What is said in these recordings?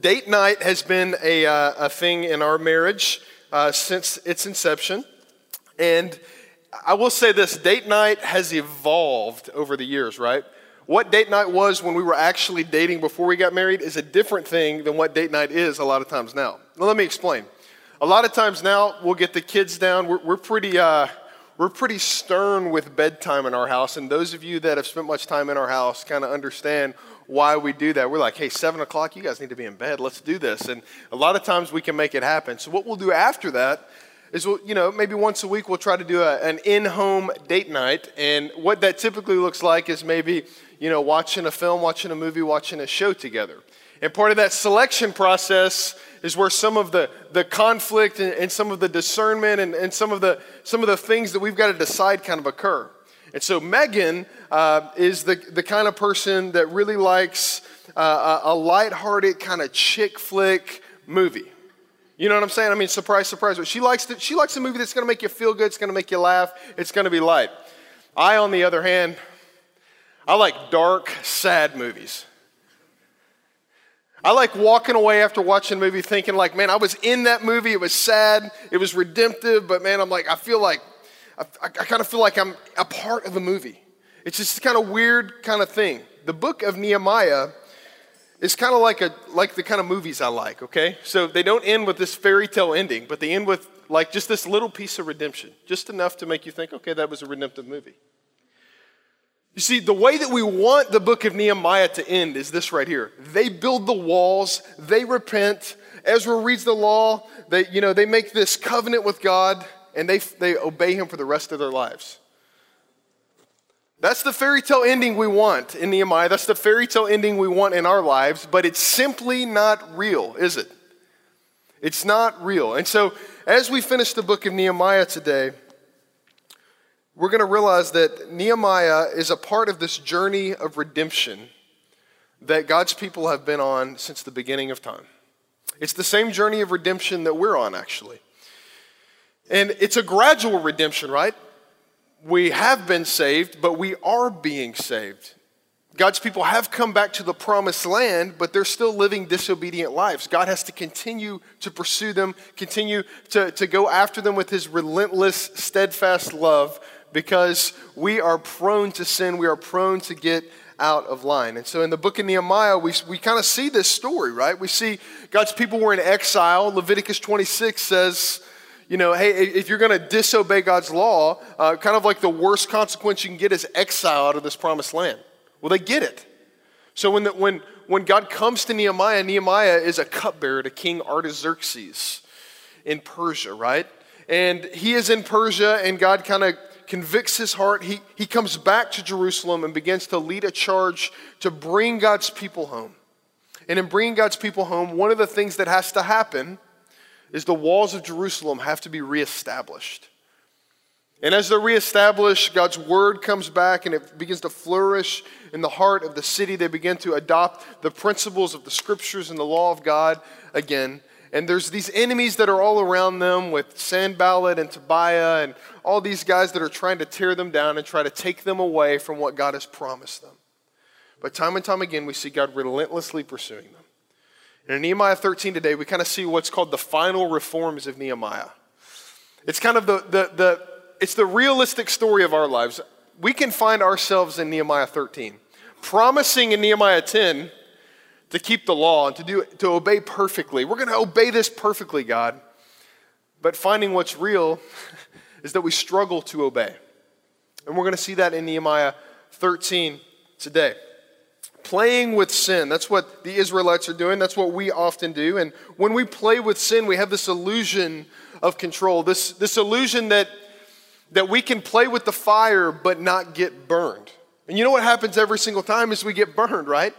Date night has been a, uh, a thing in our marriage uh, since its inception. And I will say this date night has evolved over the years, right? What date night was when we were actually dating before we got married is a different thing than what date night is a lot of times now. now let me explain. A lot of times now, we'll get the kids down. We're, we're pretty. Uh, we're pretty stern with bedtime in our house, and those of you that have spent much time in our house kind of understand why we do that. We're like, hey, seven o'clock, you guys need to be in bed. Let's do this. And a lot of times we can make it happen. So, what we'll do after that is, we'll, you know, maybe once a week we'll try to do a, an in home date night. And what that typically looks like is maybe, you know, watching a film, watching a movie, watching a show together. And part of that selection process is where some of the, the conflict and, and some of the discernment and, and some, of the, some of the things that we've got to decide kind of occur. And so Megan uh, is the, the kind of person that really likes uh, a, lighthearted kind of chick flick movie. You know what I'm saying? I mean, surprise, surprise. She likes, to, she likes a movie that's going to make you feel good, it's going to make you laugh, it's going to be light. I, on the other hand, I like dark, sad movies. I like walking away after watching a movie thinking, like, man, I was in that movie. It was sad. It was redemptive. But man, I'm like, I feel like, I, I kind of feel like I'm a part of the movie. It's just kind of weird kind of thing. The book of Nehemiah is kind of like a like the kind of movies I like. Okay, so they don't end with this fairy tale ending, but they end with like just this little piece of redemption, just enough to make you think, okay, that was a redemptive movie. You see, the way that we want the book of Nehemiah to end is this right here. They build the walls, they repent. Ezra reads the law, they, you know, they make this covenant with God, and they, they obey him for the rest of their lives. That's the fairy tale ending we want in Nehemiah. That's the fairy tale ending we want in our lives, but it's simply not real, is it? It's not real. And so, as we finish the book of Nehemiah today, we're going to realize that Nehemiah is a part of this journey of redemption that God's people have been on since the beginning of time. It's the same journey of redemption that we're on, actually. And it's a gradual redemption, right? We have been saved, but we are being saved. God's people have come back to the promised land, but they're still living disobedient lives. God has to continue to pursue them, continue to, to go after them with his relentless, steadfast love because we are prone to sin, we are prone to get out of line. And so in the book of Nehemiah, we, we kind of see this story, right? We see God's people were in exile. Leviticus 26 says, you know, hey, if you're going to disobey God's law, uh, kind of like the worst consequence you can get is exile out of this promised land. Well, they get it. So when, the, when, when God comes to Nehemiah, Nehemiah is a cupbearer to King Artaxerxes in Persia, right? And he is in Persia, and God kind of convicts his heart. He, he comes back to Jerusalem and begins to lead a charge to bring God's people home. And in bringing God's people home, one of the things that has to happen is the walls of Jerusalem have to be reestablished. And as they're reestablished, God's word comes back and it begins to flourish in the heart of the city. They begin to adopt the principles of the scriptures and the law of God again. And there's these enemies that are all around them with Sanballat and Tobiah and all these guys that are trying to tear them down and try to take them away from what God has promised them. But time and time again, we see God relentlessly pursuing them. And in Nehemiah 13 today, we kind of see what's called the final reforms of Nehemiah. It's kind of the, the, the, it's the realistic story of our lives. We can find ourselves in Nehemiah 13, promising in Nehemiah 10 to keep the law and to, do, to obey perfectly. We're going to obey this perfectly, God. But finding what's real is that we struggle to obey. And we're going to see that in Nehemiah 13 today. Playing with sin, that's what the Israelites are doing. That's what we often do. And when we play with sin, we have this illusion of control, this, this illusion that, that we can play with the fire but not get burned. And you know what happens every single time is we get burned, right?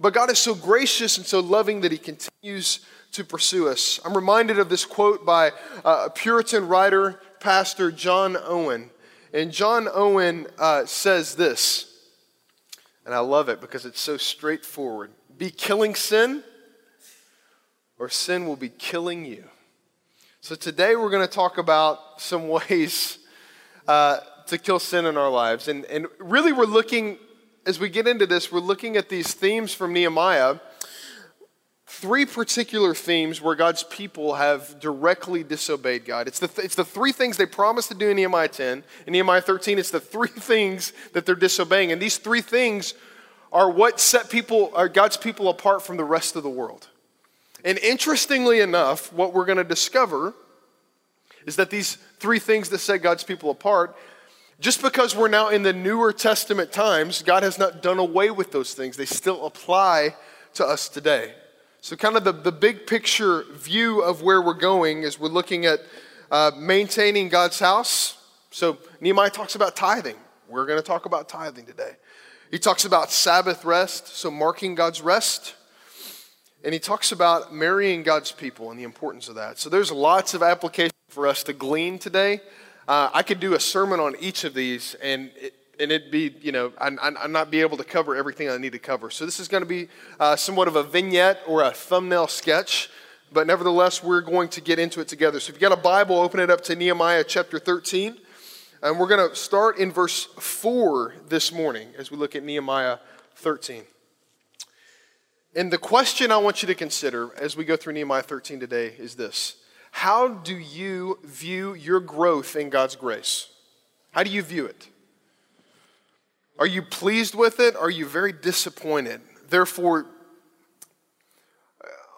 But God is so gracious and so loving that He continues to pursue us. I'm reminded of this quote by uh, a Puritan writer, Pastor John Owen. And John Owen uh, says this, and I love it because it's so straightforward Be killing sin, or sin will be killing you. So today we're going to talk about some ways uh, to kill sin in our lives. And, and really, we're looking as we get into this, we're looking at these themes from Nehemiah three particular themes where God's people have directly disobeyed God. It's the, th- it's the three things they promised to do in Nehemiah 10. In Nehemiah 13, it's the three things that they're disobeying. And these three things are what set people, are God's people apart from the rest of the world. And interestingly enough, what we're going to discover is that these three things that set God's people apart, just because we're now in the newer Testament times, God has not done away with those things. They still apply to us today. So, kind of the, the big picture view of where we're going is we're looking at uh, maintaining God's house. So, Nehemiah talks about tithing. We're going to talk about tithing today. He talks about Sabbath rest, so marking God's rest. And he talks about marrying God's people and the importance of that. So, there's lots of application for us to glean today. Uh, I could do a sermon on each of these, and it, and it'd be, you know, I'm, I'm, not be able to cover everything I need to cover. So this is going to be uh, somewhat of a vignette or a thumbnail sketch, but nevertheless, we're going to get into it together. So if you got a Bible, open it up to Nehemiah chapter 13, and we're going to start in verse 4 this morning as we look at Nehemiah 13. And the question I want you to consider as we go through Nehemiah 13 today is this How do you view your growth in God's grace? How do you view it? Are you pleased with it? Are you very disappointed? Therefore,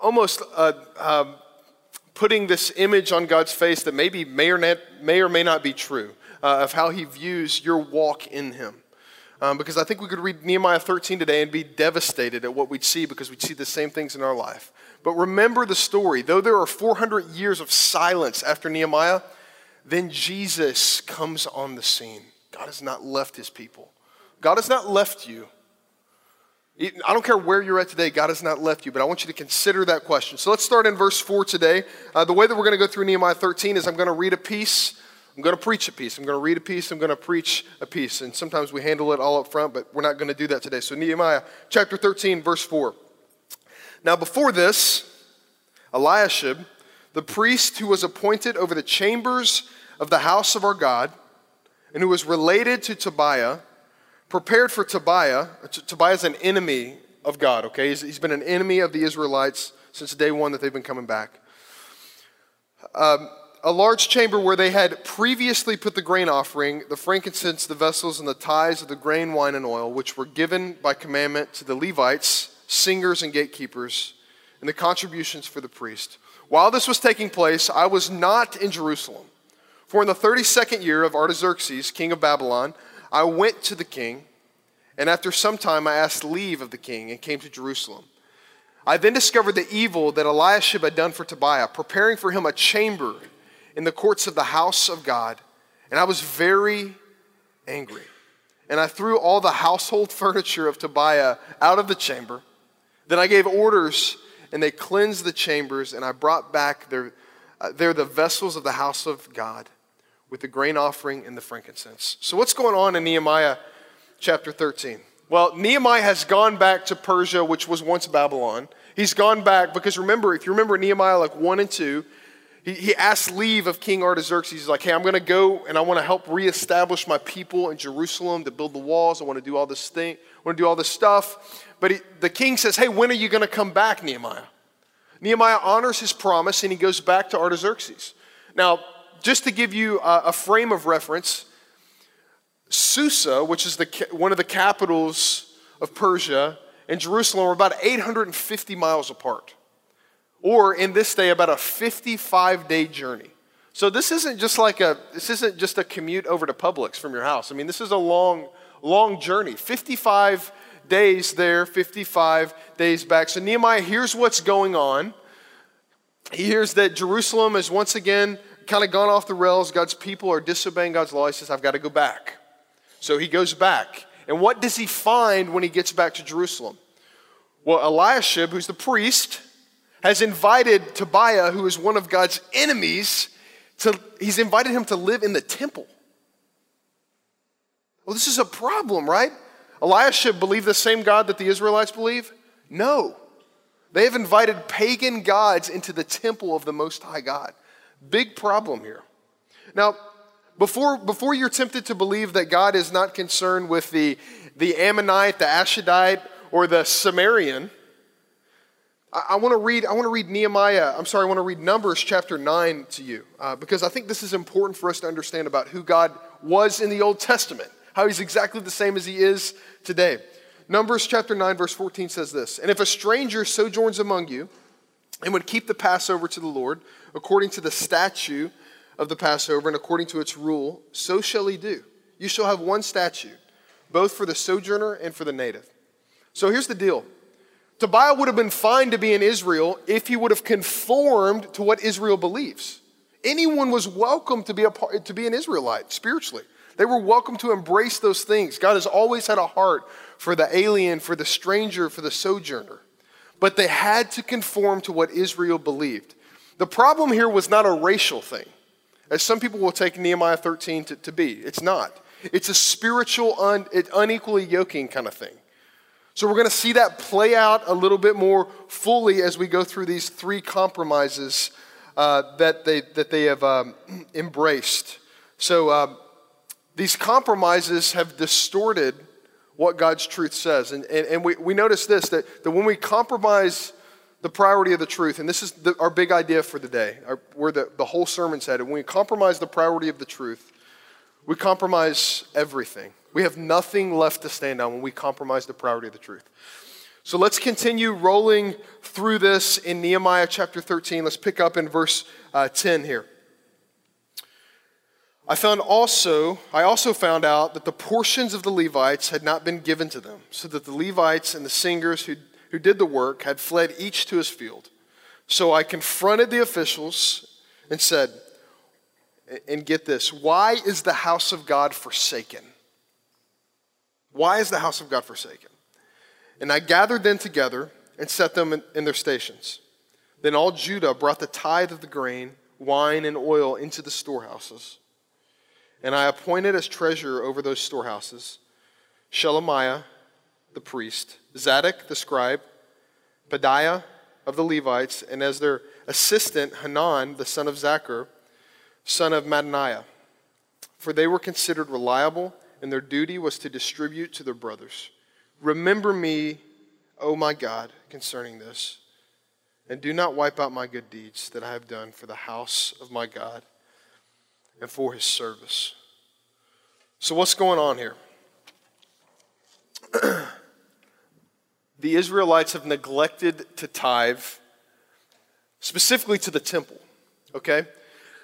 almost uh, uh, putting this image on God's face that maybe may or, not, may, or may not be true uh, of how He views your walk in Him. Um, because I think we could read Nehemiah 13 today and be devastated at what we'd see because we'd see the same things in our life. But remember the story. Though there are 400 years of silence after Nehemiah, then Jesus comes on the scene. God has not left his people. God has not left you. I don't care where you're at today, God has not left you, but I want you to consider that question. So let's start in verse 4 today. Uh, the way that we're going to go through Nehemiah 13 is I'm going to read a piece, I'm going to preach a piece, I'm going to read a piece, I'm going to preach a piece. And sometimes we handle it all up front, but we're not going to do that today. So, Nehemiah chapter 13, verse 4. Now, before this, Eliashib, the priest who was appointed over the chambers of the house of our God, and who was related to Tobiah, prepared for Tobiah. Tobiah is an enemy of God, okay? He's, he's been an enemy of the Israelites since day one that they've been coming back. Um, a large chamber where they had previously put the grain offering, the frankincense, the vessels, and the tithes of the grain, wine, and oil, which were given by commandment to the Levites, singers, and gatekeepers, and the contributions for the priest. While this was taking place, I was not in Jerusalem. For in the 32nd year of Artaxerxes, king of Babylon, I went to the king, and after some time I asked leave of the king and came to Jerusalem. I then discovered the evil that Eliashib had done for Tobiah, preparing for him a chamber in the courts of the house of God, and I was very angry. And I threw all the household furniture of Tobiah out of the chamber. Then I gave orders, and they cleansed the chambers, and I brought back their, uh, there the vessels of the house of God with the grain offering and the frankincense. So, what's going on in Nehemiah chapter 13? Well, Nehemiah has gone back to Persia, which was once Babylon. He's gone back because remember, if you remember Nehemiah like 1 and 2, he, he asked leave of King Artaxerxes. He's like, hey, I'm going to go and I want to help reestablish my people in Jerusalem to build the walls. I want to do all this thing, I want to do all this stuff. But he, the king says, hey, when are you going to come back, Nehemiah? Nehemiah honors his promise and he goes back to Artaxerxes. Now, just to give you a, a frame of reference, Susa, which is the, one of the capitals of Persia, and Jerusalem are about 850 miles apart. Or in this day, about a 55 day journey. So this isn't just like a this isn't just a commute over to Publix from your house. I mean, this is a long, long journey. 55 days there, 55 days back. So Nehemiah hears what's going on. He hears that Jerusalem is once again kind of gone off the rails. God's people are disobeying God's law. He says, I've got to go back. So he goes back. And what does he find when he gets back to Jerusalem? Well, Eliashib, who's the priest, has invited Tobiah, who is one of God's enemies, to, he's invited him to live in the temple. Well, this is a problem, right? Eliashib believe the same God that the Israelites believe? No. They have invited pagan gods into the temple of the Most High God. Big problem here. Now, before, before you're tempted to believe that God is not concerned with the, the Ammonite, the Ashdodite, or the Sumerian, I, I want to read. I want to read Nehemiah. I'm sorry. I want to read Numbers chapter nine to you uh, because I think this is important for us to understand about who God was in the Old Testament, how He's exactly the same as He is today. Numbers chapter 9, verse 14 says this And if a stranger sojourns among you and would keep the Passover to the Lord, according to the statute of the Passover and according to its rule, so shall he do. You shall have one statute, both for the sojourner and for the native. So here's the deal Tobiah would have been fine to be in Israel if he would have conformed to what Israel believes. Anyone was welcome to be, a, to be an Israelite spiritually. They were welcome to embrace those things. God has always had a heart for the alien, for the stranger, for the sojourner. But they had to conform to what Israel believed. The problem here was not a racial thing, as some people will take Nehemiah 13 to, to be. It's not. It's a spiritual, un, unequally yoking kind of thing. So we're going to see that play out a little bit more fully as we go through these three compromises uh, that, they, that they have um, embraced. So uh, these compromises have distorted what God's truth says. And, and, and we, we notice this that, that when we compromise the priority of the truth, and this is the, our big idea for the day, our, where the, the whole sermon's headed, when we compromise the priority of the truth, we compromise everything. We have nothing left to stand on when we compromise the priority of the truth. So let's continue rolling through this in Nehemiah chapter 13. Let's pick up in verse uh, 10 here. I found also, I also found out that the portions of the Levites had not been given to them, so that the Levites and the singers who, who did the work had fled each to his field. So I confronted the officials and said, and get this, why is the house of God forsaken? Why is the house of God forsaken? And I gathered them together and set them in, in their stations. Then all Judah brought the tithe of the grain, wine, and oil into the storehouses and I appointed as treasurer over those storehouses Shelemiah the priest, Zadok the scribe, Pedaiah of the Levites, and as their assistant, Hanan the son of Zaccur, son of Mattaniah. For they were considered reliable, and their duty was to distribute to their brothers. Remember me, O my God, concerning this, and do not wipe out my good deeds that I have done for the house of my God and for his service. So, what's going on here? the Israelites have neglected to tithe, specifically to the temple. Okay?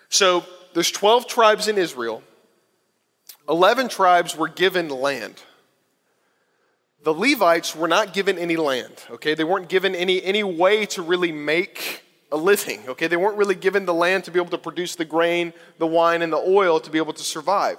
So, there's 12 tribes in Israel. 11 tribes were given land. The Levites were not given any land, okay? They weren't given any, any way to really make a living, okay? They weren't really given the land to be able to produce the grain, the wine, and the oil to be able to survive.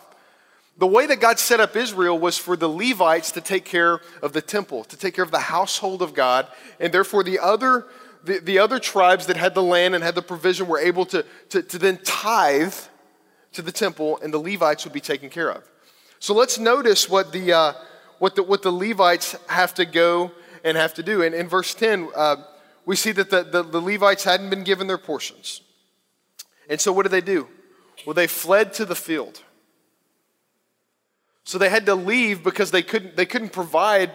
The way that God set up Israel was for the Levites to take care of the temple, to take care of the household of God, and therefore the other, the, the other tribes that had the land and had the provision were able to, to, to then tithe to the temple, and the Levites would be taken care of. So let's notice what the, uh, what the, what the Levites have to go and have to do. And in verse 10, uh, we see that the, the, the Levites hadn't been given their portions. And so what did they do? Well, they fled to the field. So they had to leave because they couldn't, they couldn't provide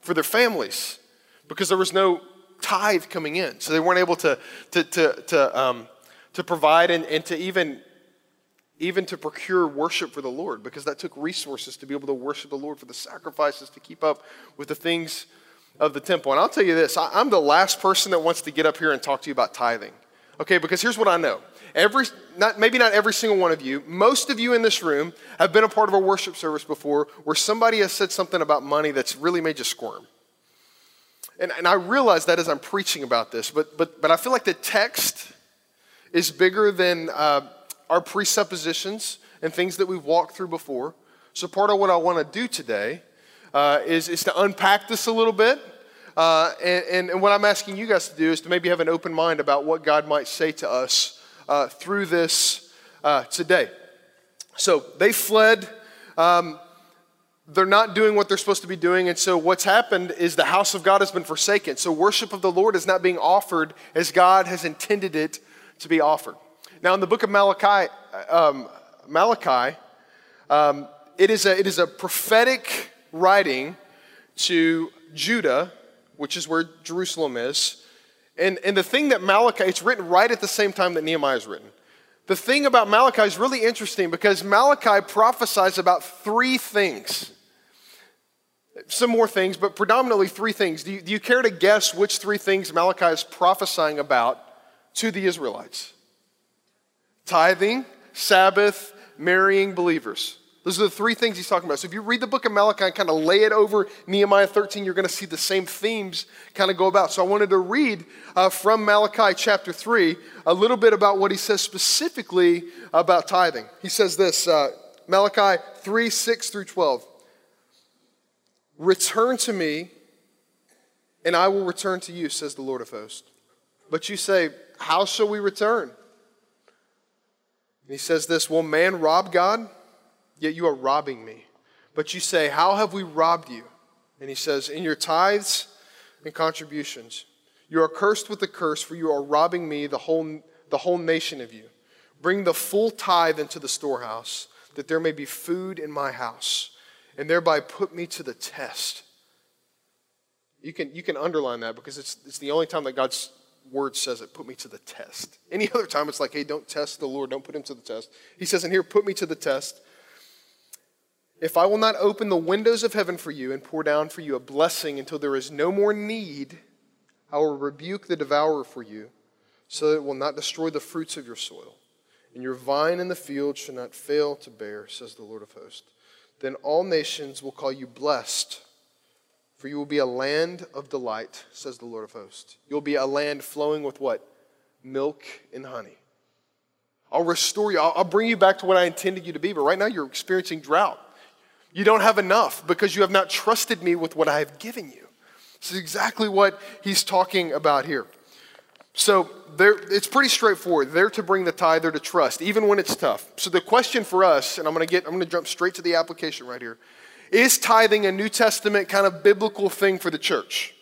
for their families because there was no tithe coming in. So they weren't able to, to, to, to, um, to provide and, and to even, even to procure worship for the Lord because that took resources to be able to worship the Lord for the sacrifices to keep up with the things of the temple. And I'll tell you this I, am the last person that wants to get up here and talk to you about tithing. Okay, because here's what I know. Every, not, maybe not every single one of you, most of you in this room have been a part of a worship service before where somebody has said something about money that's really made you squirm. And, and I realize that as I'm preaching about this, but, but, but I feel like the text is bigger than uh, our presuppositions and things that we've walked through before. So, part of what I want to do today uh, is, is to unpack this a little bit. Uh, and, and, what I'm asking you guys to do is to maybe have an open mind about what God might say to us uh, through this uh, today. So they fled. Um, they're not doing what they're supposed to be doing. And so what's happened is the house of God has been forsaken. So worship of the Lord is not being offered as God has intended it to be offered. Now, in the book of Malachi, um, Malachi, um, it, is a, it is a prophetic writing to Judah, which is where Jerusalem is, And, and the thing that Malachi, it's written right at the same time that Nehemiah is written. The thing about Malachi is really interesting because Malachi prophesies about three things. Some more things, but predominantly three things. Do you, do you care to guess which three things Malachi is prophesying about to the Israelites? Tithing, Sabbath, marrying believers. Those are the three things he's talking about. So if you read the book of Malachi and kind of lay it over Nehemiah 13, you're going to see the same themes kind of go about. So I wanted to read uh, from Malachi chapter 3 a little bit about what he says specifically about tithing. He says this uh, Malachi 3 6 through 12. Return to me, and I will return to you, says the Lord of hosts. But you say, How shall we return? And he says this Will man rob God? Yet you are robbing me. But you say, How have we robbed you? And he says, In your tithes and contributions. You are cursed with a curse, for you are robbing me, the whole, the whole nation of you. Bring the full tithe into the storehouse, that there may be food in my house, and thereby put me to the test. You can, you can underline that because it's, it's the only time that God's word says it put me to the test. Any other time, it's like, hey, don't test the Lord, don't put him to the test. He says in here, put me to the test if I will not open the windows of heaven for you and pour down for you a blessing until there is no more need, I will rebuke the devourer for you, so that it will not destroy the fruits of your soil. And your vine in the field shall not fail to bear, says the Lord of hosts. Then all nations will call you blessed, for you will be a land of delight, says the Lord of hosts. You'll be a land flowing with what? Milk and honey. I'll restore you. I'll, bring you back to what I intended you to be, but right now you're experiencing drought. You don't have enough because you have not trusted me with what I have given you. This is exactly what he's talking about here. So it's pretty straightforward. They're to bring the tithe, they're to trust, even when it's tough. So the question for us, and I'm going to get, I'm to jump straight to the application right here. Is tithing a New Testament kind of biblical thing for the church?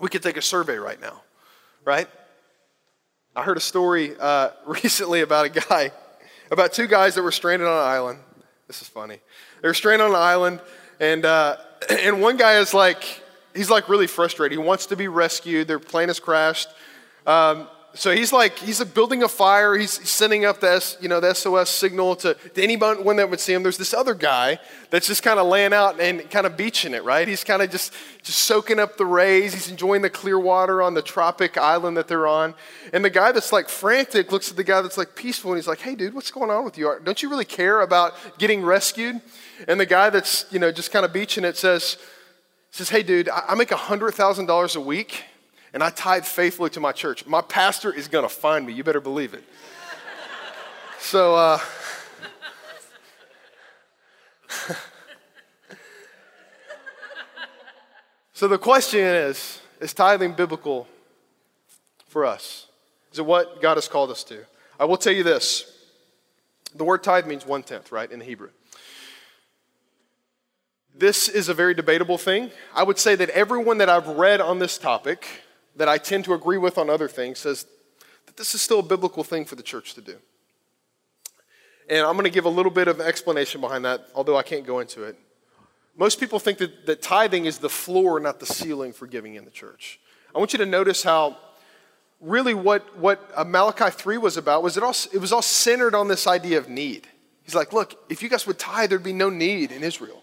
We could take a survey right now, right? I heard a story uh, recently about a guy, about two guys that were stranded on an island. This is funny. They're stranded on an island, and, uh, and one guy is like, he's like really frustrated. He wants to be rescued. Their plane has crashed. Um, so he's like, he's building a fire. He's sending up the, S, you know, the SOS signal to, to anyone that would see him. There's this other guy that's just kind of laying out and kind of beaching it, right? He's kind of just, just soaking up the rays. He's enjoying the clear water on the tropic island that they're on. And the guy that's like frantic looks at the guy that's like peaceful and he's like, hey, dude, what's going on with you? Don't you really care about getting rescued? And the guy that's, you know, just kind of beaching it says, says, hey, dude, I make $100,000 a week and I tithe faithfully to my church. My pastor is going to find me. You better believe it. so, uh, so the question is is tithing biblical for us? Is it what God has called us to? I will tell you this the word tithe means one tenth, right, in Hebrew. This is a very debatable thing. I would say that everyone that I've read on this topic that I tend to agree with on other things says that this is still a biblical thing for the church to do. And I'm going to give a little bit of explanation behind that, although I can't go into it. Most people think that, that tithing is the floor, not the ceiling for giving in the church. I want you to notice how really what, what Malachi 3 was about was it, all, it was all centered on this idea of need. He's like, look, if you guys would tithe, there'd be no need in Israel.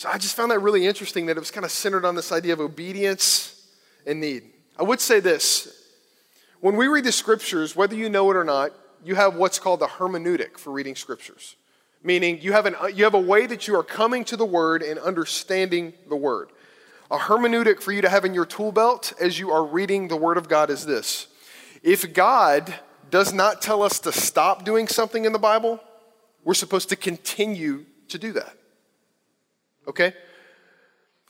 So I just found that really interesting that it was kind of centered on this idea of obedience and need. I would say this when we read the scriptures, whether you know it or not, you have what's called the hermeneutic for reading scriptures. Meaning you have, an, you have a way that you are coming to the word and understanding the word. A hermeneutic for you to have in your tool belt as you are reading the word of God is this. If God does not tell us to stop doing something in the Bible, we're supposed to continue to do that. Okay?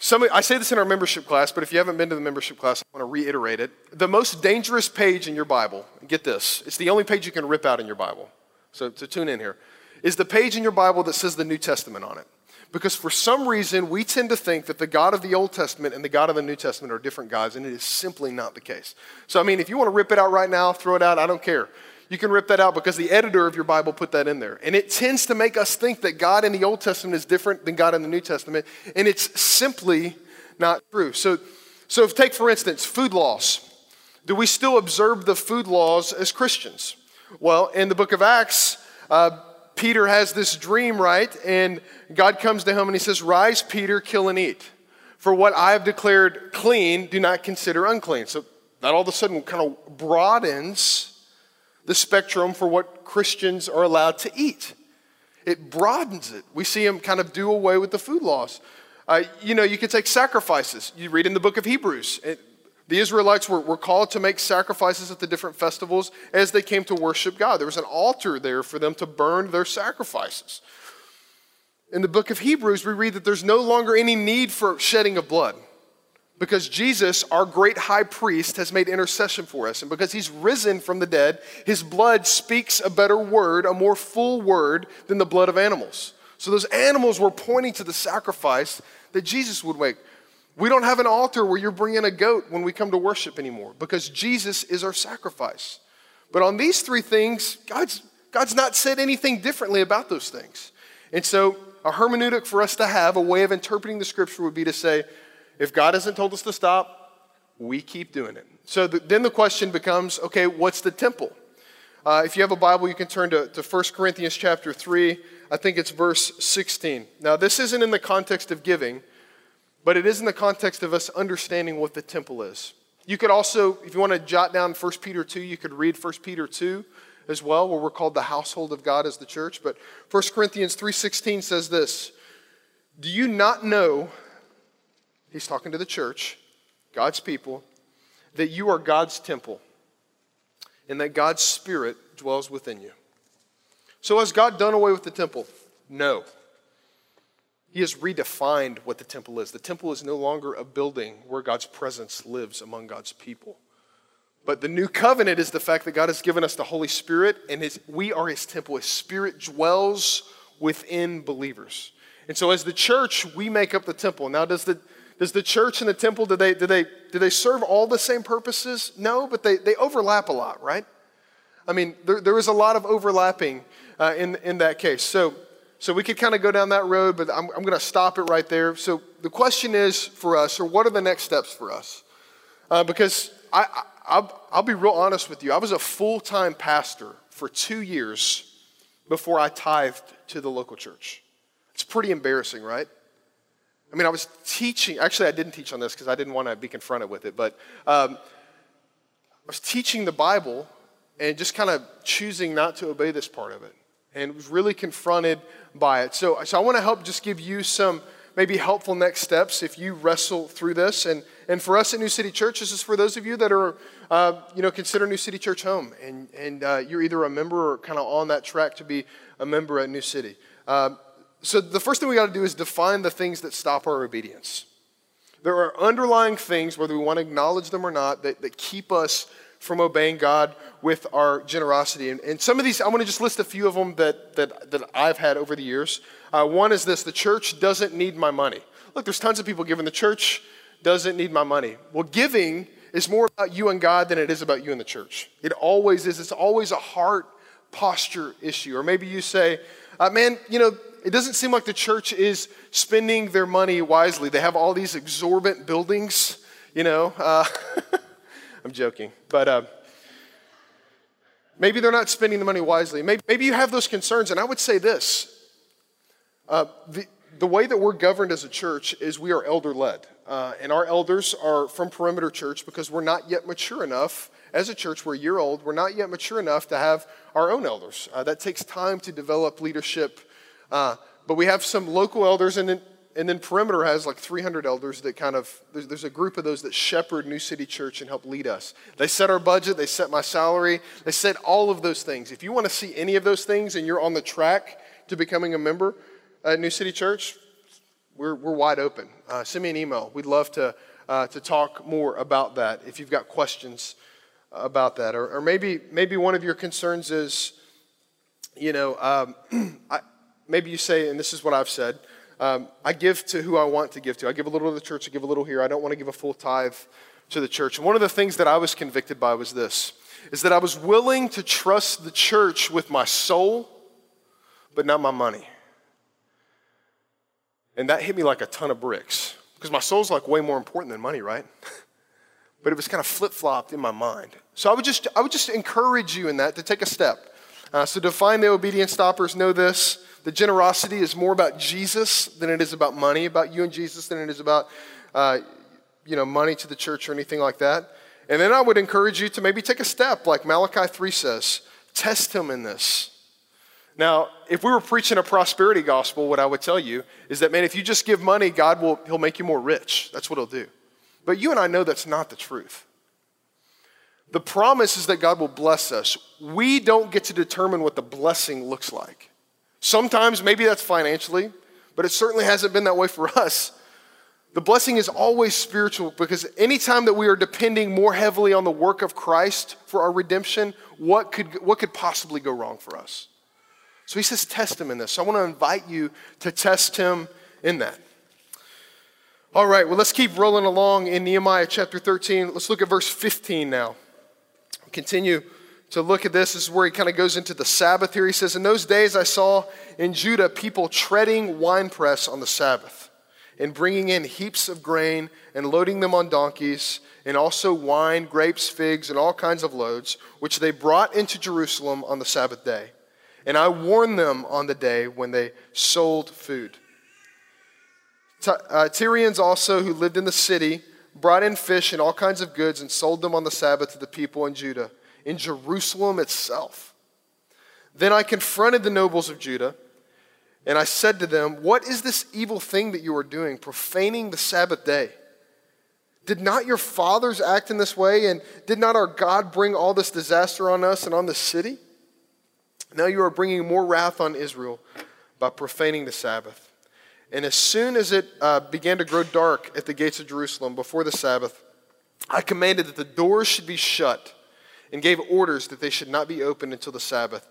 Some, I say this in our membership class, but if you haven't been to the membership class, I want to reiterate it. The most dangerous page in your Bible, get this, it's the only page you can rip out in your Bible. So, to tune in here. Is the page in your Bible that says the New Testament on it. Because for some reason, we tend to think that the God of the Old Testament and the God of the New Testament are different gods, and it is simply not the case. So, I mean, if you want to rip it out right now, throw it out, I don't care you can rip that out because the editor of your Bible put that in there. And it tends to make us think that God in the Old Testament is different than God in the New Testament, and it's simply not true. So, So, if, take for instance food laws. Do we still observe the food laws as Christians? Well, in the book of Acts, uh, Peter has this dream, right? And God comes to him and he says, Rise, Peter, kill and eat. For what I have declared clean, do not consider unclean. So that all of a sudden kind of broadens the spectrum for what Christians are allowed to eat. It broadens it. We see him kind of do away with the food laws. Uh, you know, you could take sacrifices. You read in the book of Hebrews. It, the Israelites were, were called to make sacrifices at the different festivals as they came to worship God. There was an altar there for them to burn their sacrifices. In the book of Hebrews, we read that there's no longer any need for shedding of blood because Jesus, our great high priest, has made intercession for us. And because he's risen from the dead, his blood speaks a better word, a more full word than the blood of animals. So those animals were pointing to the sacrifice that Jesus would make. We don't have an altar where you're bringing a goat when we come to worship anymore because Jesus is our sacrifice. But on these three things, God's, God's not said anything differently about those things. And so, a hermeneutic for us to have, a way of interpreting the scripture would be to say, if God hasn't told us to stop, we keep doing it. So the, then the question becomes okay, what's the temple? Uh, if you have a Bible, you can turn to, to 1 Corinthians chapter 3. I think it's verse 16. Now, this isn't in the context of giving, but it is in the context of us understanding what the temple is. You could also, if you want to jot down 1 Peter 2, you could read 1 Peter 2 as well, where we're called the household of God as the church. But 1 Corinthians 3.16 says this, Do you not know, he's talking to the church, God's people, that you are God's temple and that God's Spirit dwells within you? So has God done away with the temple? No. He has redefined what the temple is. The temple is no longer a building where God's presence lives among God's people. But the new covenant is the fact that God has given us the Holy Spirit, and his, we are His temple. His Spirit dwells within believers. And so, as the church, we make up the temple. Now, does the, does the church and the temple, do they, do, they, do they serve all the same purposes? No, but they, they overlap a lot, right? I mean, there, there is a lot of overlapping uh, in, in that case. So, so we could kind of go down that road, but I'm, I'm going to stop it right there. So the question is for us, or what are the next steps for us? Uh, because I, I, will I'll be real honest with you. I was a full time pastor for two years before I tithed to the local church. It's pretty embarrassing, right? I mean, I was teaching, actually, I didn't teach on this because I didn't want to be confronted with it, but um, I was teaching the Bible and just kind of choosing not to obey this part of it and was really confronted by it. So, so I want to help just give you some maybe helpful next steps if you wrestle through this. And, and for us at New City Church, this is for those of you that are, uh, you know, consider New City Church home. And, and uh, you're either a member or kind of on that track to be a member at New City. Uh, so the first thing we got to do is define the things that stop our obedience. There are underlying things, whether we want to acknowledge them or not, that, that keep us from obeying God with our generosity. And, and some of these, I want to just list a few of them that, that, that I've had over the years. Uh, one is this the church doesn't need my money. Look, there's tons of people giving. The church doesn't need my money. Well, giving is more about you and God than it is about you and the church. It always is. It's always a heart posture issue. Or maybe you say, uh, man, you know, it doesn't seem like the church is spending their money wisely. They have all these exorbitant buildings, you know. Uh, I'm joking. But uh, maybe they're not spending the money wisely. Maybe, maybe you have those concerns. And I would say this uh, the, the way that we're governed as a church is we are elder led. Uh, and our elders are from Perimeter Church because we're not yet mature enough. As a church, we're a year old. We're not yet mature enough to have our own elders. Uh, that takes time to develop leadership. Uh, but we have some local elders, and and then Perimeter has like 300 elders that kind of, there's, there's, a group of those that shepherd New City Church and help lead us. They set our budget, they set my salary, they set all of those things. If you want to see any of those things and you're on the track to becoming a member at New City Church, we're, we're wide open. Uh, send me an email. We'd love to, uh, to talk more about that if you've got questions about that. Or, or maybe, maybe one of your concerns is, you know, um, I, maybe you say, and this is what I've said, um, I give to who I want to give to. I give a little to the church, I give a little here. I don't want to give a full tithe to the church. And one of the things that I was convicted by was this is that I was willing to trust the church with my soul, but not my money. And that hit me like a ton of bricks Because my soul's like way more important than money, right? but it was kind of flip flopped in my mind. So I would just, I would just encourage you in that to take a step. Uh, so to find the obedience stoppers, know this the generosity is more about Jesus than it is about money, about you and Jesus than it is about uh, you know, money to the church or anything like that. And then I would encourage you to maybe take a step, like Malachi 3 says test him in this. Now, if we were preaching a prosperity gospel, what I would tell you is that, man, if you just give money, God will he'll make you more rich. That's what he'll do. But you and I know that's not the truth. The promise is that God will bless us. We don't get to determine what the blessing looks like. Sometimes maybe that's financially, but it certainly hasn't been that way for us. The blessing is always spiritual because anytime that we are depending more heavily on the work of Christ for our redemption, what could, what could possibly go wrong for us? So he says, test him in this. So I want to invite you to test him in that. All right, well, let's keep rolling along in Nehemiah chapter 13. Let's look at verse 15 now. Continue to look at this. This is where he kind of goes into the Sabbath here. He says, In those days I saw in Judah people treading winepress on the Sabbath and bringing in heaps of grain and loading them on donkeys, and also wine, grapes, figs, and all kinds of loads, which they brought into Jerusalem on the Sabbath day. And I warned them on the day when they sold food. uh, Tyrians also, who lived in the city, brought in fish and all kinds of goods and sold them on the Sabbath to the people in Judah, in Jerusalem itself. Then I confronted the nobles of Judah and I said to them, What is this evil thing that you are doing, profaning the Sabbath day? Did not your fathers act in this way? And did not our God bring all this disaster on us and on the city? Now you are bringing more wrath on Israel by profaning the Sabbath. And as soon as it uh, began to grow dark at the gates of Jerusalem before the Sabbath, I commanded that the doors should be shut and gave orders that they should not be opened until the Sabbath,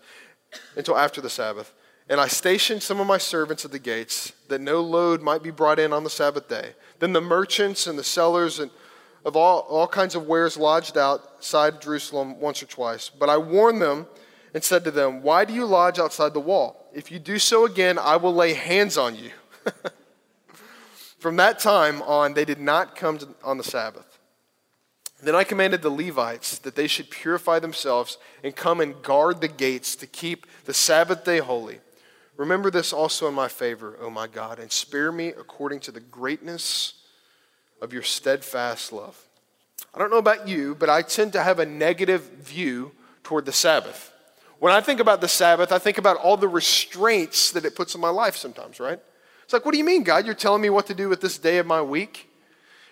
until after the Sabbath. And I stationed some of my servants at the gates, that no load might be brought in on the Sabbath day. Then the merchants and the sellers and of all, all kinds of wares lodged outside Jerusalem once or twice. But I warned them and said to them, Why do you lodge outside the wall? If you do so again, I will lay hands on you. From that time on, they did not come to, on the Sabbath. Then I commanded the Levites that they should purify themselves and come and guard the gates to keep the Sabbath day holy. Remember this also in my favor, O my God, and spare me according to the greatness of your steadfast love. I don't know about you, but I tend to have a negative view toward the Sabbath. When I think about the Sabbath, I think about all the restraints that it puts in my life sometimes, right? It's like, what do you mean, God? You're telling me what to do with this day of my week?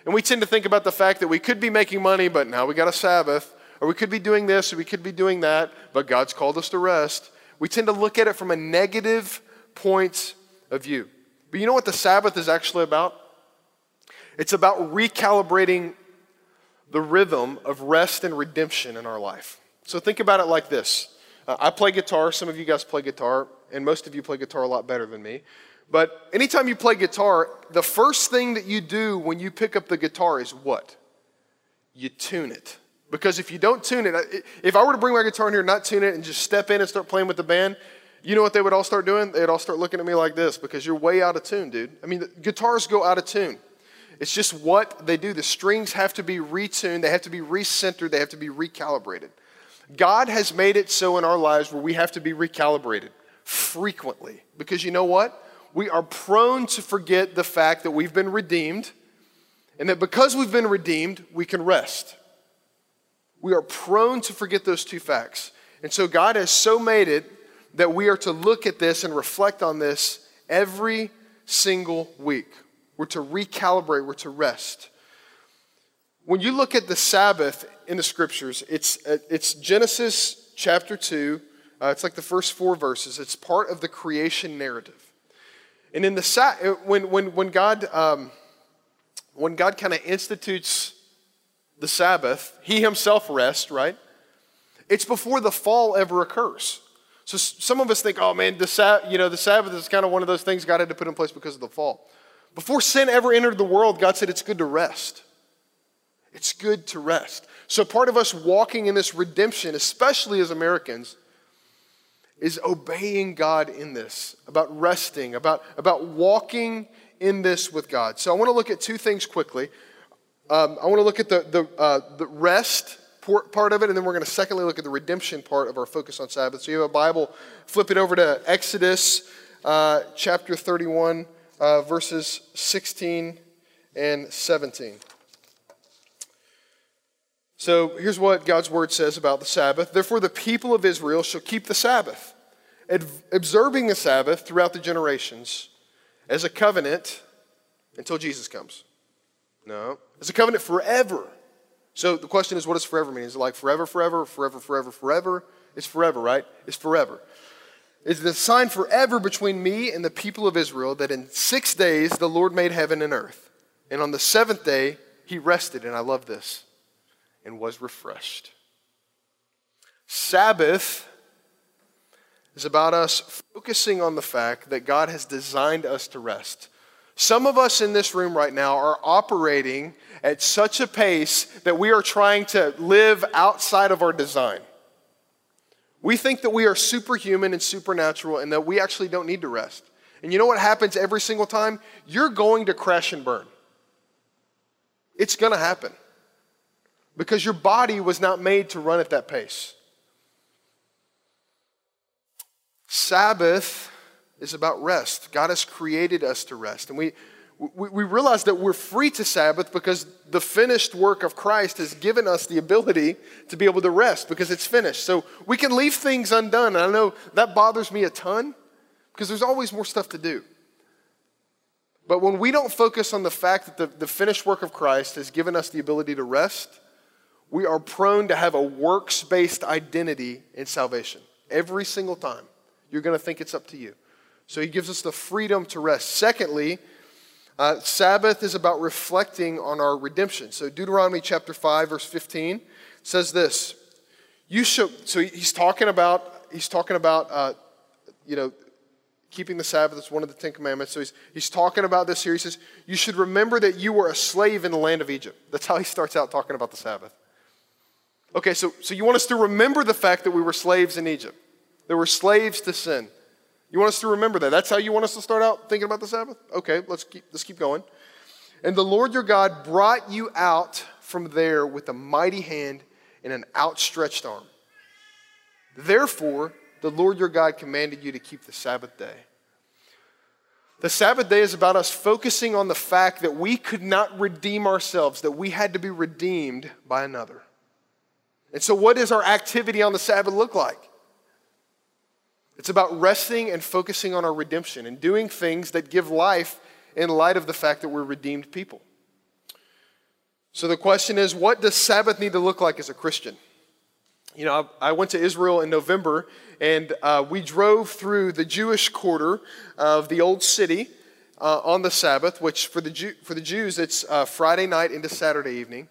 And we tend to think about the fact that we could be making money, but now we got a Sabbath, or we could be doing this, or we could be doing that, but God's called us to rest we tend to look at it from a negative point of view. But you know what the Sabbath is actually about? It's about recalibrating the rhythm of rest and redemption in our life. So think about it like this uh, I play guitar, some of you guys play guitar, and most of you play guitar a lot better than me. But anytime you play guitar, the first thing that you do when you pick up the guitar is what? You tune it. Because if you don't tune it, if I were to bring my guitar in here and not tune it and just step in and start playing with the band, you know what they would all start doing? They'd all start looking at me like this because you're way out of tune, dude. I mean, guitars go out of tune. It's just what they do. The strings have to be retuned, they have to be recentered, they have to be recalibrated. God has made it so in our lives where we have to be recalibrated frequently because you know what? We are prone to forget the fact that we've been redeemed and that because we've been redeemed, we can rest. We are prone to forget those two facts. And so God has so made it that we are to look at this and reflect on this every single week. We're to recalibrate, we're to rest. When you look at the Sabbath in the scriptures, it's, it's Genesis chapter 2. Uh, it's like the first four verses. It's part of the creation narrative. And in the when, when, when God, um, when God kind of institutes the Sabbath, he himself rests, right? It's before the fall ever occurs. So some of us think, oh man, the, you know, the Sabbath is kind of one of those things God had to put in place because of the fall. Before sin ever entered the world, God said it's good to rest. It's good to rest. So part of us walking in this redemption, especially as Americans, is obeying God in this, about resting, about, about walking in this with God. So I want to look at two things quickly. Um, I want to look at the, the, uh, the rest part of it, and then we're going to secondly look at the redemption part of our focus on Sabbath. So you have a Bible, flip it over to Exodus uh, chapter 31, uh, verses 16 and 17. So here's what God's word says about the Sabbath. Therefore, the people of Israel shall keep the Sabbath, observing the Sabbath throughout the generations as a covenant until Jesus comes. No, as a covenant forever. So the question is, what does forever mean? Is it like forever, forever, forever, forever, forever? It's forever, right? It's forever. It's the sign forever between me and the people of Israel that in six days the Lord made heaven and earth. And on the seventh day, he rested, and I love this and was refreshed. Sabbath is about us focusing on the fact that God has designed us to rest. Some of us in this room right now are operating at such a pace that we are trying to live outside of our design. We think that we are superhuman and supernatural and that we actually don't need to rest. And you know what happens every single time? You're going to crash and burn. It's going to happen because your body was not made to run at that pace. Sabbath is about rest. God has created us to rest. And we, we, we, realize that we're free to Sabbath because the finished work of Christ has given us the ability to be able to rest because it's finished. So we can leave things undone. And I know that bothers me a ton because there's always more stuff to do. But when we don't focus on the fact that the, the finished work of Christ has given us the ability to rest, we are prone to have a works based identity in salvation. Every single time, you're going to think it's up to you. So he gives us the freedom to rest. Secondly, uh, Sabbath is about reflecting on our redemption. So Deuteronomy chapter 5, verse 15 says this. You shall, so he's talking about, he's talking about, uh, you know, keeping the Sabbath is one of the Ten Commandments. So he's, he's talking about this here. He says, You should remember that you were a slave in the land of Egypt. That's how he starts out talking about the Sabbath. Okay, so, so you want us to remember the fact that we were slaves in Egypt, that we're slaves to sin. You want us to remember that. That's how you want us to start out thinking about the Sabbath? Okay, let's keep, let's keep going. And the Lord your God brought you out from there with a mighty hand and an outstretched arm. Therefore, the Lord your God commanded you to keep the Sabbath day. The Sabbath day is about us focusing on the fact that we could not redeem ourselves, that we had to be redeemed by another. And so, what does our activity on the Sabbath look like? It's about resting and focusing on our redemption and doing things that give life in light of the fact that we're redeemed people. So, the question is what does Sabbath need to look like as a Christian? You know, I went to Israel in November and uh, we drove through the Jewish quarter of the old city uh, on the Sabbath, which for the, Jew- for the Jews, it's uh, Friday night into Saturday evening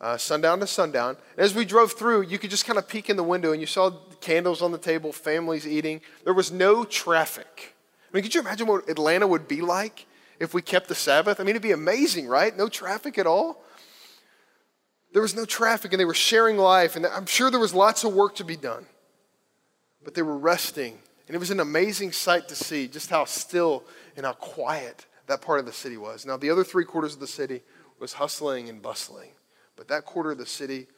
uh, sundown to sundown. And As we drove through, you could just kind of peek in the window and you saw candles on the table, families eating. There was no traffic. I mean, could you imagine what Atlanta would be like if we kept the Sabbath? I mean, it'd be amazing, right? No traffic at all. There was no traffic and they were sharing life, and I'm sure there was lots of work to be done. But they were resting, and it was an amazing sight to see just how still and how quiet that part of the city was. Now, the other three quarters of the city was hustling and bustling. But that quarter of the city,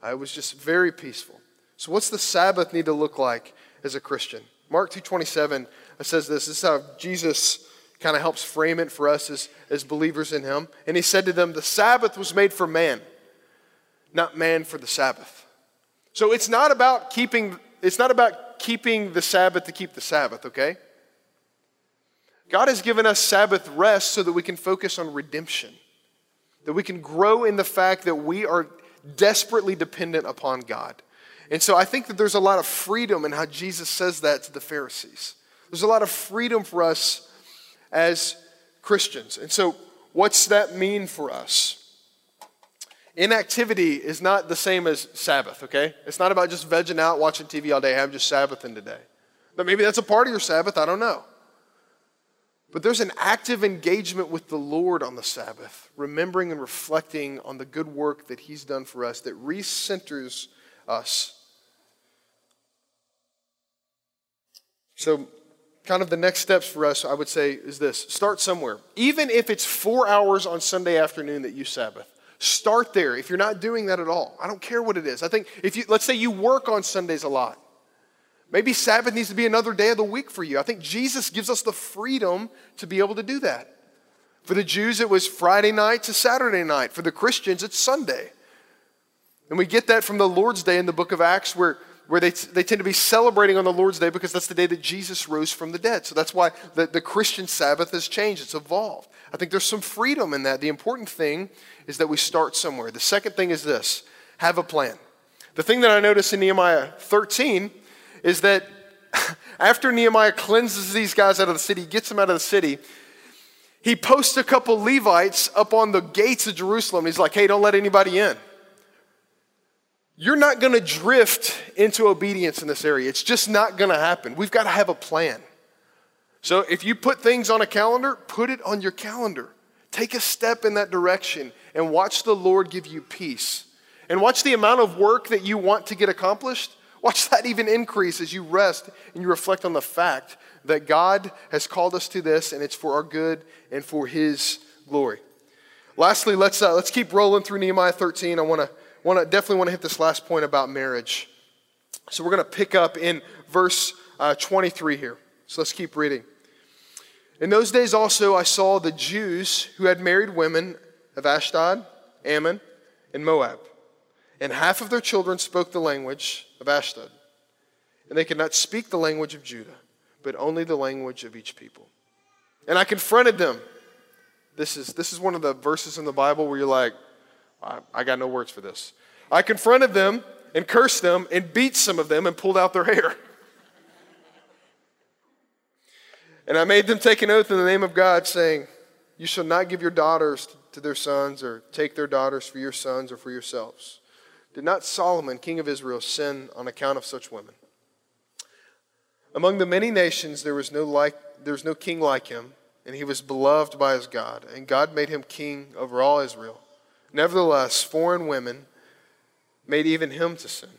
uh, it was just very peaceful. So what's the Sabbath need to look like as a Christian? Mark 2.27 says this. This is how Jesus kind of helps frame it for us as, as believers in him. And he said to them, the Sabbath was made for man, not man for the Sabbath. So it's not about keeping, it's not about keeping the Sabbath to keep the Sabbath, okay? God has given us Sabbath rest so that we can focus on redemption that we can grow in the fact that we are desperately dependent upon God. And so I think that there's a lot of freedom in how Jesus says that to the Pharisees. There's a lot of freedom for us as Christians. And so, what's that mean for us? Inactivity is not the same as Sabbath, okay? It's not about just vegging out, watching TV all day. I'm just Sabbathing today. But maybe that's a part of your Sabbath. I don't know. But there's an active engagement with the Lord on the Sabbath, remembering and reflecting on the good work that He's done for us that recenters us. So, kind of the next steps for us, I would say, is this start somewhere. Even if it's four hours on Sunday afternoon that you Sabbath, start there if you're not doing that at all. I don't care what it is. I think if you, let's say you work on Sundays a lot, maybe Sabbath needs to be another day of the week for you. I think Jesus gives us the freedom to be able to do that. For the Jews, it was Friday night to Saturday night. For the Christians, it's Sunday. And we get that from the Lord's Day in the book of Acts, where where they, they tend to be celebrating on the Lord's Day because that's the day that Jesus rose from the dead. So that's why the, the Christian Sabbath has changed, it's evolved. I think there's some freedom in that. The important thing is that we start somewhere. The second thing is this have a plan. The thing that I notice in Nehemiah 13 is that after Nehemiah cleanses these guys out of the city, gets them out of the city, he posts a couple Levites up on the gates of Jerusalem. He's like, hey, don't let anybody in you're not going to drift into obedience in this area. It's just not going to happen. We've got to have a plan. So if you put things on a calendar, put it on your calendar. Take a step in that direction and watch the Lord give you peace. And watch the amount of work that you want to get accomplished. Watch that even increase as you rest and you reflect on the fact that God has called us to this and it's for our good and for His glory. Lastly, let's, uh, let's keep rolling through Nehemiah 13. I want to want to definitely want to hit this last point about marriage. So we're going to pick up in verse uh, 23 here. So let's keep reading. In those days also I saw the Jews who had married women of Ashdod, Ammon, and Moab. And half of their children spoke the language of Ashdod. And they could not speak the language of Judah, but only the language of each people. And I confronted them. This is, this is one of the verses in the Bible where you're like, I, I got no words for this. I confronted them and cursed them and beat some of them and pulled out their hair. and I made them take an oath in the name of God, saying, You shall not give your daughters to their sons, or take their daughters for your sons or for yourselves. Did not Solomon, king of Israel, sin on account of such women? Among the many nations there was no like there was no king like him, and he was beloved by his God, and God made him king over all Israel. Nevertheless, foreign women made even him to sin.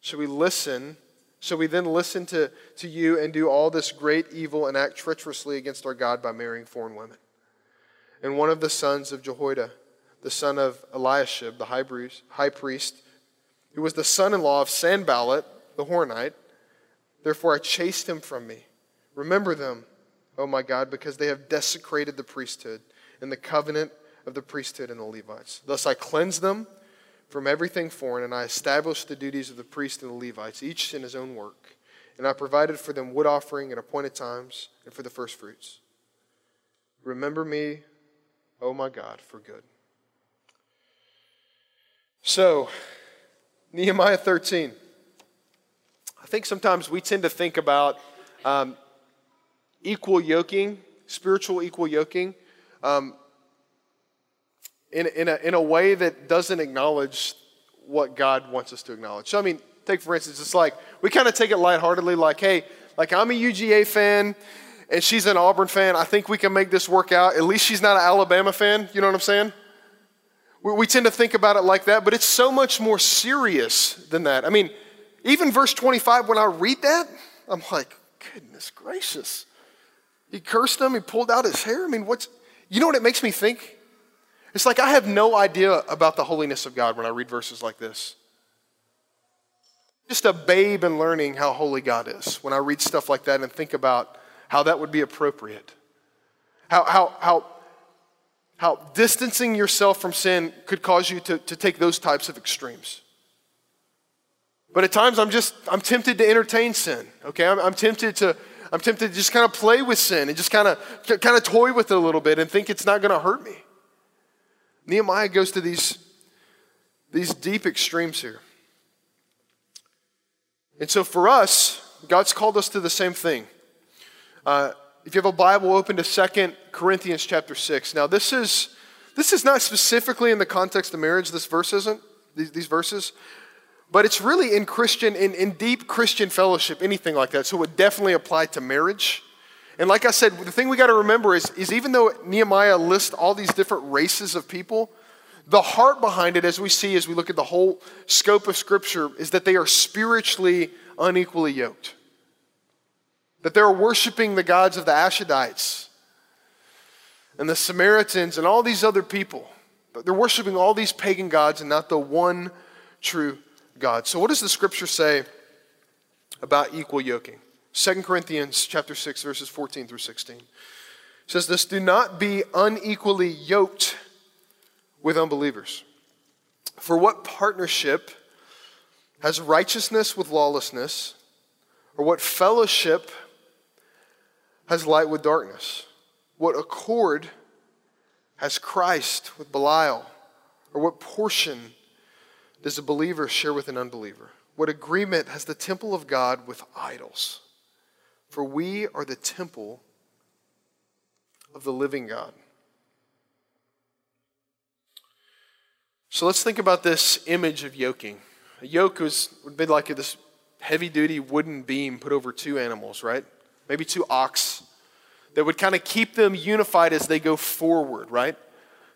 Should we listen? Should we then listen to, to you and do all this great evil and act treacherously against our God by marrying foreign women? And one of the sons of Jehoiada, the son of Eliashib, the high priest, who was the son in law of Sanballat, the Horonite, therefore I chased him from me. Remember them, O my God, because they have desecrated the priesthood and the covenant of the priesthood and the Levites. Thus I cleanse them from everything foreign, and I established the duties of the priest and the Levites, each in his own work. And I provided for them wood offering at appointed times and for the first fruits. Remember me, O my God, for good. So, Nehemiah 13. I think sometimes we tend to think about um, equal yoking, spiritual equal yoking. Um, in, in, a, in a way that doesn't acknowledge what God wants us to acknowledge. So, I mean, take for instance, it's like we kind of take it lightheartedly, like, hey, like I'm a UGA fan and she's an Auburn fan. I think we can make this work out. At least she's not an Alabama fan. You know what I'm saying? We, tend to think about it like that, but it's so much more serious than that. I mean, even verse 25, when I read that, I'm like, goodness gracious. He cursed him, he pulled out his hair. I mean, what's, you know what it makes me think? It's like I have no idea about the holiness of God when I read verses like this. Just a babe in learning how holy God is when I read stuff like that and think about how that would be appropriate. How, how, how, how distancing yourself from sin could cause you to, to take those types of extremes. But at times I'm just, I'm tempted to entertain sin, okay? I'm, I'm tempted to, I'm tempted to just kind of play with sin and just kind of, kind of toy with it a little bit and think it's not going to hurt me. Nehemiah goes to these, these deep extremes here. And so for us, God's called us to the same thing. Uh, if you have a Bible, open to Second Corinthians chapter 6. Now, this is, this is not specifically in the context of marriage, this verse isn't, these, these verses, but it's really in Christian, in, in deep Christian fellowship, anything like that. So it would definitely apply to marriage. And like I said, the thing we got to remember is, is even though Nehemiah lists all these different races of people, the heart behind it, as we see as we look at the whole scope of Scripture, is that they are spiritually unequally yoked. That they're worshiping the gods of the Ashdodites and the Samaritans and all these other people. They're worshiping all these pagan gods and not the one true God. So what does the scripture say about equal yoking? 2 Corinthians chapter 6 verses 14 through 16 it says this do not be unequally yoked with unbelievers. For what partnership has righteousness with lawlessness or what fellowship has light with darkness? What accord has Christ with Belial? Or what portion does a believer share with an unbeliever? What agreement has the temple of God with idols? For we are the temple of the living God. So let's think about this image of yoking. A yoke was, would be like this heavy duty wooden beam put over two animals, right? Maybe two ox that would kind of keep them unified as they go forward, right?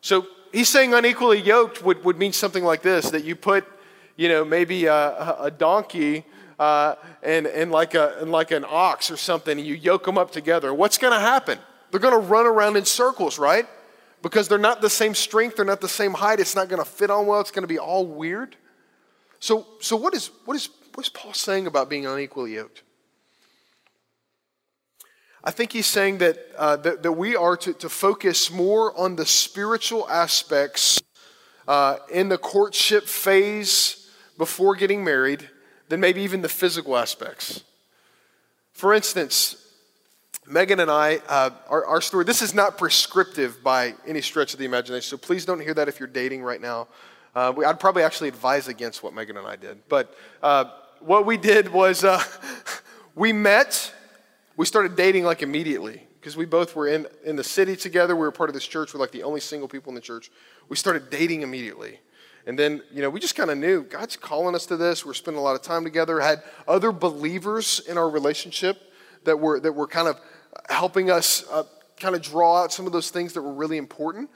So he's saying unequally yoked would, would mean something like this that you put, you know, maybe a, a donkey uh, and, and, like a, and like an ox or something, and you yoke them up together. What's going to happen? They're going to run around in circles, right? Because they're not the same strength, they're not the same height, it's not going to fit on well, it's going to be all weird. So, so what, is, what, is, what is Paul saying about being unequally yoked? I think he's saying that, uh, that, that, we are to, to focus more on the spiritual aspects uh, in the courtship phase before getting married than maybe even the physical aspects. For instance, Megan and I, uh, our, our, story, this is not prescriptive by any stretch of the imagination, so please don't hear that if you're dating right now. Uh, I'd probably actually advise against what Megan and I did. But uh, what we did was uh, we met we started dating like immediately because we both were in, in the city together. We were part of this church. We're like the only single people in the church. We started dating immediately. And then, you know, we just kind of knew God's calling us to this. We're spending a lot of time together. Had other believers in our relationship that were, that were kind of helping us uh, kind of draw out some of those things that were really important.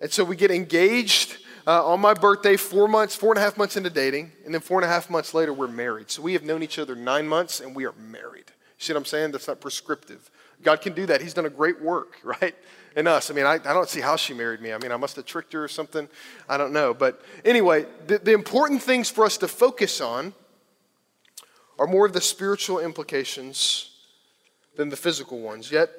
And so we get engaged uh, on my birthday, four months, four and a half months into dating. And then four and a half months later, we're married. So we have known each other nine months and we are married see what I'm saying? That's not prescriptive. God can do that. He's done a great work, right? In us. I mean, I, I don't see how she married me. I mean, I must have tricked her or something. I don't know. But anyway, the, the important things for us to focus on are more of the spiritual implications than the physical ones. Yet,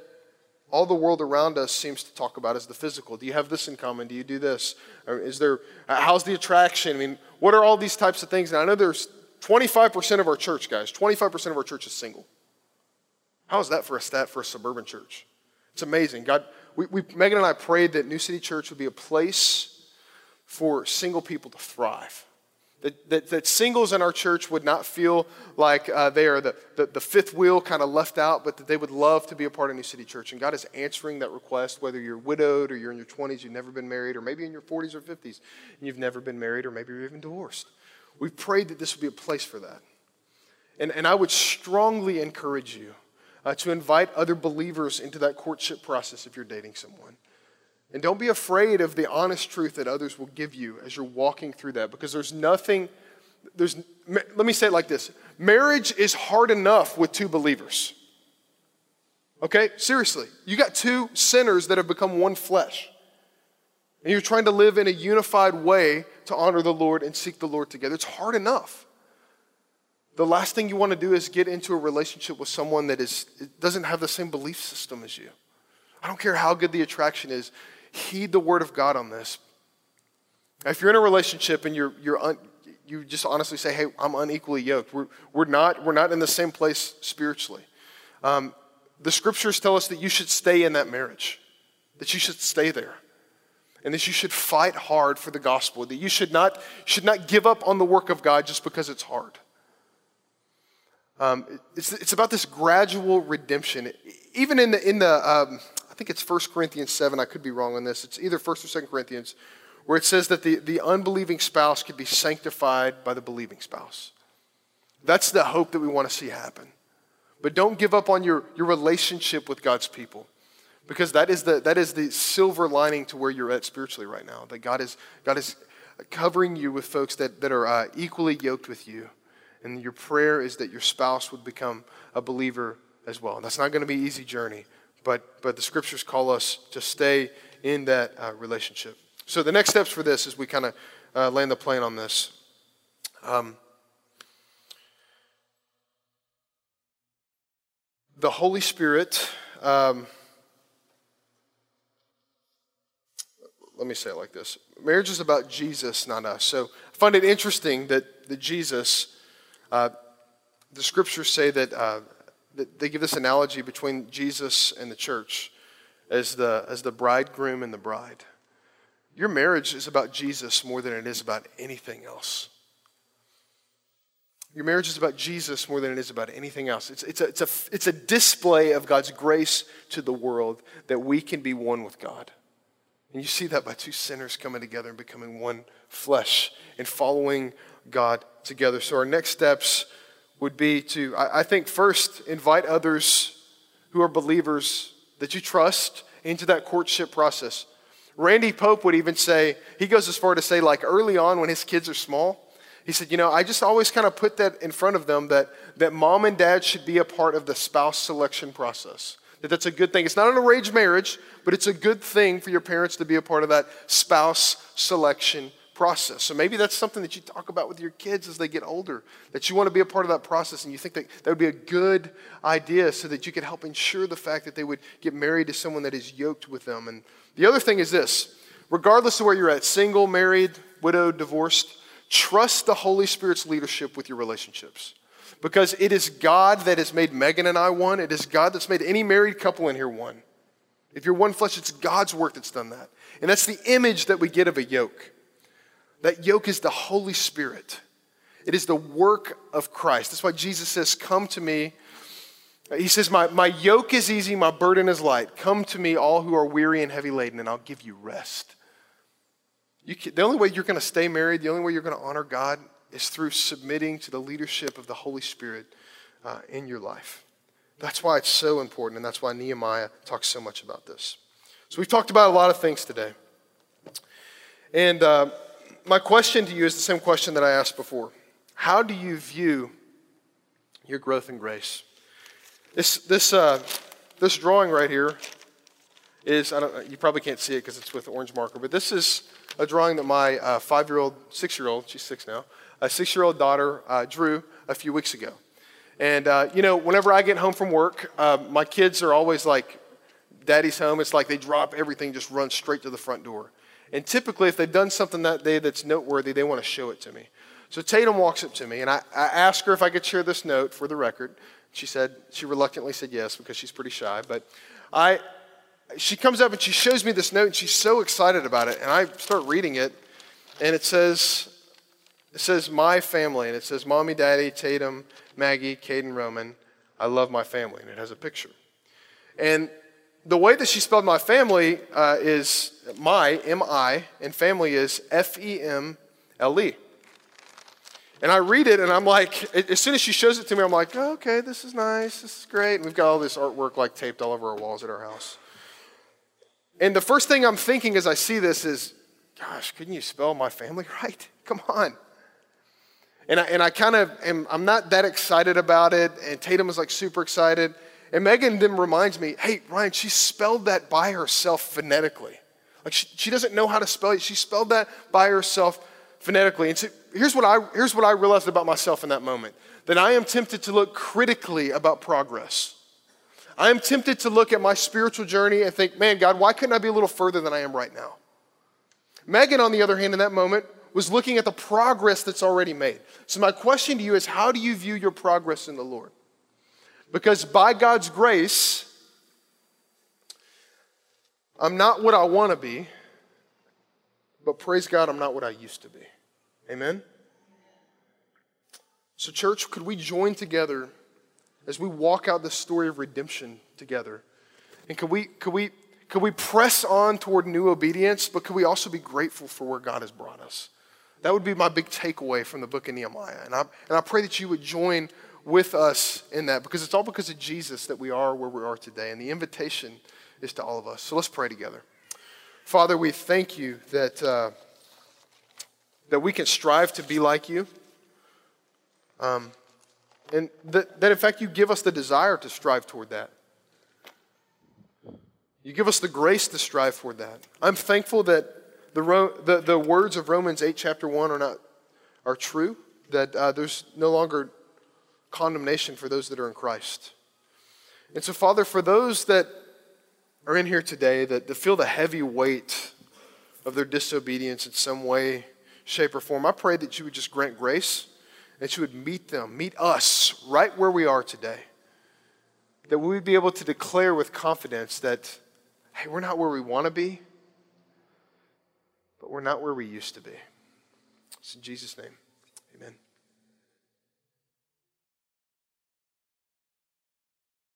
all the world around us seems to talk about is the physical. Do you have this in common? Do you do this? Is there, how's the attraction? I mean, what are all these types of things? And I know there's 25% of our church, guys, 25% of our church is single. How is that for a stat for a suburban church? It's amazing. God, we, we, Megan and I prayed that New City Church would be a place for single people to thrive. That, that, that singles in our church would not feel like uh, they are the, the, the fifth wheel kind of left out, but that they would love to be a part of New City Church. And God is answering that request, whether you're widowed or you're in your 20s, you've never been married, or maybe in your 40s or 50s, and you've never been married, or maybe you're even divorced. We've prayed that this would be a place for that. And, and I would strongly encourage you uh, to invite other believers into that courtship process if you're dating someone. And don't be afraid of the honest truth that others will give you as you're walking through that because there's nothing, there's, let me say it like this marriage is hard enough with two believers. Okay? Seriously. You got two sinners that have become one flesh. And you're trying to live in a unified way to honor the Lord and seek the Lord together. It's hard enough. The last thing you want to do is get into a relationship with someone that is, doesn't have the same belief system as you. I don't care how good the attraction is, heed the word of God on this. If you're in a relationship and you're, you're un, you just honestly say, hey, I'm unequally yoked, we're, we're, not, we're not in the same place spiritually. Um, the scriptures tell us that you should stay in that marriage, that you should stay there, and that you should fight hard for the gospel, that you should not, should not give up on the work of God just because it's hard. Um, it's, it's about this gradual redemption. Even in the, in the um, I think it's 1 Corinthians 7, I could be wrong on this. It's either 1st or 2nd Corinthians, where it says that the, the unbelieving spouse could be sanctified by the believing spouse. That's the hope that we want to see happen. But don't give up on your, your relationship with God's people because that is, the, that is the silver lining to where you're at spiritually right now. That God is, God is covering you with folks that, that are uh, equally yoked with you and your prayer is that your spouse would become a believer as well. And that's not going to be an easy journey, but, but the scriptures call us to stay in that uh, relationship. So the next steps for this is we kind of uh, land the plane on this. Um, the Holy Spirit. Um, let me say it like this marriage is about Jesus, not us. So I find it interesting that, that Jesus, uh, the scriptures say that, uh, that they give this analogy between Jesus and the church as the, as the bridegroom and the bride. Your marriage is about Jesus more than it is about anything else. Your marriage is about Jesus more than it is about anything else. It's, it's, a, it's, a, it's a display of God's grace to the world that we can be one with God. And you see that by two sinners coming together and becoming one flesh and following God together. So, our next steps would be to, I, I think, first invite others who are believers that you trust into that courtship process. Randy Pope would even say, he goes as far to say, like early on when his kids are small, he said, you know, I just always kind of put that in front of them that, that mom and dad should be a part of the spouse selection process. That that's a good thing. It's not an arranged marriage, but it's a good thing for your parents to be a part of that spouse selection process. So maybe that's something that you talk about with your kids as they get older, that you want to be a part of that process and you think that that would be a good idea so that you could help ensure the fact that they would get married to someone that is yoked with them. And the other thing is this regardless of where you're at single, married, widowed, divorced trust the Holy Spirit's leadership with your relationships because it is God that has made Megan and I one. It is God that's made any married couple in here one. If you're one flesh, it's God's work that's done that. And that's the image that we get of a yoke. That yoke is the Holy Spirit, it is the work of Christ. That's why Jesus says, Come to me. He says, my, my yoke is easy, my burden is light. Come to me, all who are weary and heavy laden, and I'll give you rest. You can, the only way you're going to stay married, the only way you're going to honor God is through submitting to the leadership of the Holy Spirit uh, in your life. That's why it's so important, and that's why Nehemiah talks so much about this. So, we've talked about a lot of things today. And uh, my question to you is the same question that I asked before How do you view your growth in grace? This, this, uh, this drawing right here is, I don't, you probably can't see it because it's with orange marker, but this is a drawing that my uh, five year old, six year old, she's six now, a six year old daughter uh, drew a few weeks ago. And, uh, you know, whenever I get home from work, uh, my kids are always like, Daddy's home. It's like they drop everything, just run straight to the front door. And typically, if they've done something that day that's noteworthy, they want to show it to me. So Tatum walks up to me, and I, I asked her if I could share this note for the record. She said, she reluctantly said yes because she's pretty shy. But I, she comes up and she shows me this note, and she's so excited about it. And I start reading it, and it says, it says, My family, and it says, Mommy, Daddy, Tatum, Maggie, Caden, Roman, I love my family. And it has a picture. And the way that she spelled my family uh, is my, M I, and family is F E M L E. And I read it, and I'm like, as soon as she shows it to me, I'm like, oh, okay, this is nice, this is great. And we've got all this artwork like taped all over our walls at our house. And the first thing I'm thinking as I see this is, gosh, couldn't you spell my family right? Come on. And I, and I kind of am, I'm not that excited about it. And Tatum was like super excited. And Megan then reminds me, hey, Ryan, she spelled that by herself phonetically. Like she, she doesn't know how to spell it. She spelled that by herself phonetically. And so here's what, I, here's what I realized about myself in that moment that I am tempted to look critically about progress. I am tempted to look at my spiritual journey and think, man, God, why couldn't I be a little further than I am right now? Megan, on the other hand, in that moment, was looking at the progress that's already made. So, my question to you is how do you view your progress in the Lord? Because by God's grace, I'm not what I want to be, but praise God, I'm not what I used to be. Amen? So, church, could we join together as we walk out the story of redemption together. And could we, could we, could we press on toward new obedience, but could we also be grateful for where God has brought us? That would be my big takeaway from the book of Nehemiah. And I, and I pray that you would join with us in that because it's all because of Jesus that we are where we are today. And the invitation is to all of us. So let's pray together. Father, we thank you that, uh, that we can strive to be like you. Um, And that, that, in fact, you give us the desire to strive toward that. You give us the grace to strive toward that. I'm thankful that the, the, the words of Romans 8, chapter 1 are, not, are true, that uh, there's no longer condemnation for those that are in Christ. And so, Father, for those that are in here today that, that feel the heavy weight of their disobedience in some way, shape, or form, I pray that you would just grant grace, that you would meet them, meet us right where we are today. That we would be able to declare with confidence that, hey, we're not where we want to be, but we're not where we used to be. It's in Jesus' name.